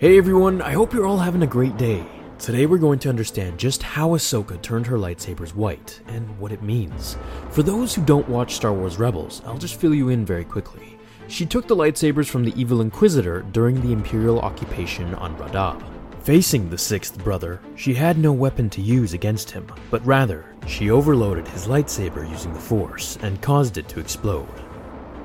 Hey everyone, I hope you're all having a great day. Today we're going to understand just how Ahsoka turned her lightsabers white and what it means. For those who don't watch Star Wars Rebels, I'll just fill you in very quickly. She took the lightsabers from the evil Inquisitor during the Imperial occupation on Raada. Facing the sixth brother, she had no weapon to use against him, but rather, she overloaded his lightsaber using the Force and caused it to explode,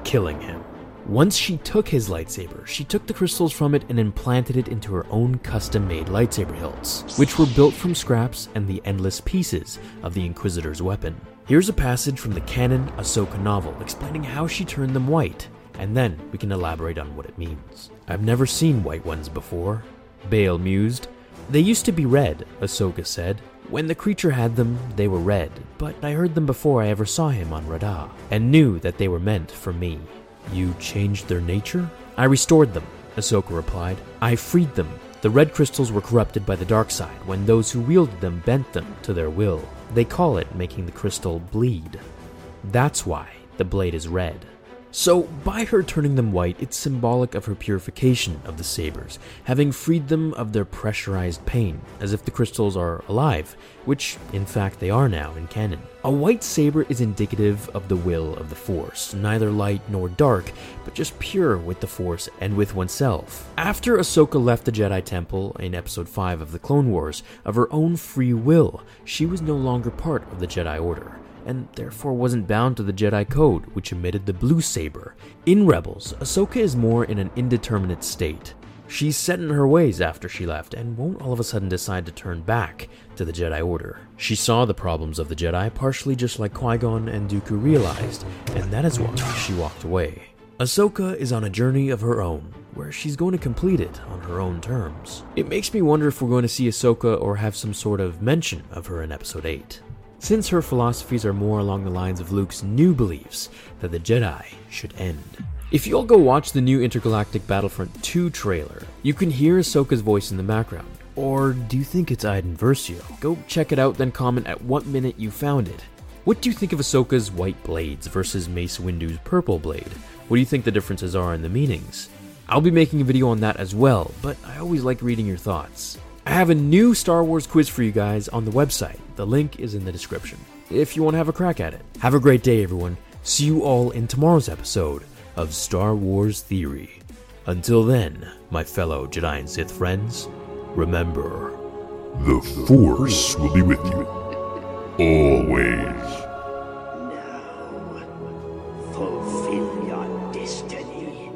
killing him. Once she took his lightsaber, she took the crystals from it and implanted it into her own custom made lightsaber hilts, which were built from scraps and the endless pieces of the Inquisitor's weapon. Here's a passage from the canon Ahsoka novel explaining how she turned them white, and then we can elaborate on what it means. I've never seen white ones before, Bail mused. They used to be red, Ahsoka said. When the creature had them, they were red, but I heard them before I ever saw him on Raada, and knew that they were meant for me. You changed their nature? I restored them, Ahsoka replied. I freed them. The red crystals were corrupted by the dark side when those who wielded them bent them to their will. They call it making the crystal bleed. That's why the blade is red. So, by her turning them white, it's symbolic of her purification of the sabers, having freed them of their pressurized pain, as if the crystals are alive, which in fact they are now in canon. A white saber is indicative of the will of the Force, neither light nor dark, but just pure with the Force and with oneself. After Ahsoka left the Jedi Temple in Episode 5 of the Clone Wars, of her own free will, she was no longer part of the Jedi Order and therefore wasn't bound to the Jedi Code, which emitted the blue saber. In Rebels, Ahsoka is more in an indeterminate state. She's set in her ways after she left and won't all of a sudden decide to turn back to the Jedi Order. She saw the problems of the Jedi partially just like Qui Gon and Dooku realized, and that is why she walked away. Ahsoka is on a journey of her own, where she's going to complete it on her own terms. It makes me wonder if we're going to see Ahsoka or have some sort of mention of her in Episode 8 since her philosophies are more along the lines of Luke's new beliefs that the Jedi should end. If you'll go watch the new Intergalactic Battlefront 2 trailer, you can hear Ahsoka's voice in the background. Or do you think it's Iden Versio? Go check it out, then comment at what minute you found it. What do you think of Ahsoka's white blades versus Mace Windu's purple blade? What do you think the differences are in the meanings? I'll be making a video on that as well, but I always like reading your thoughts. I have a new Star Wars quiz for you guys on the website. The link is in the description if you want to have a crack at it. Have a great day, everyone. See you all in tomorrow's episode of Star Wars Theory. Until then, my fellow Jedi and Sith friends, remember the Force will be with you always. Now, fulfill your destiny.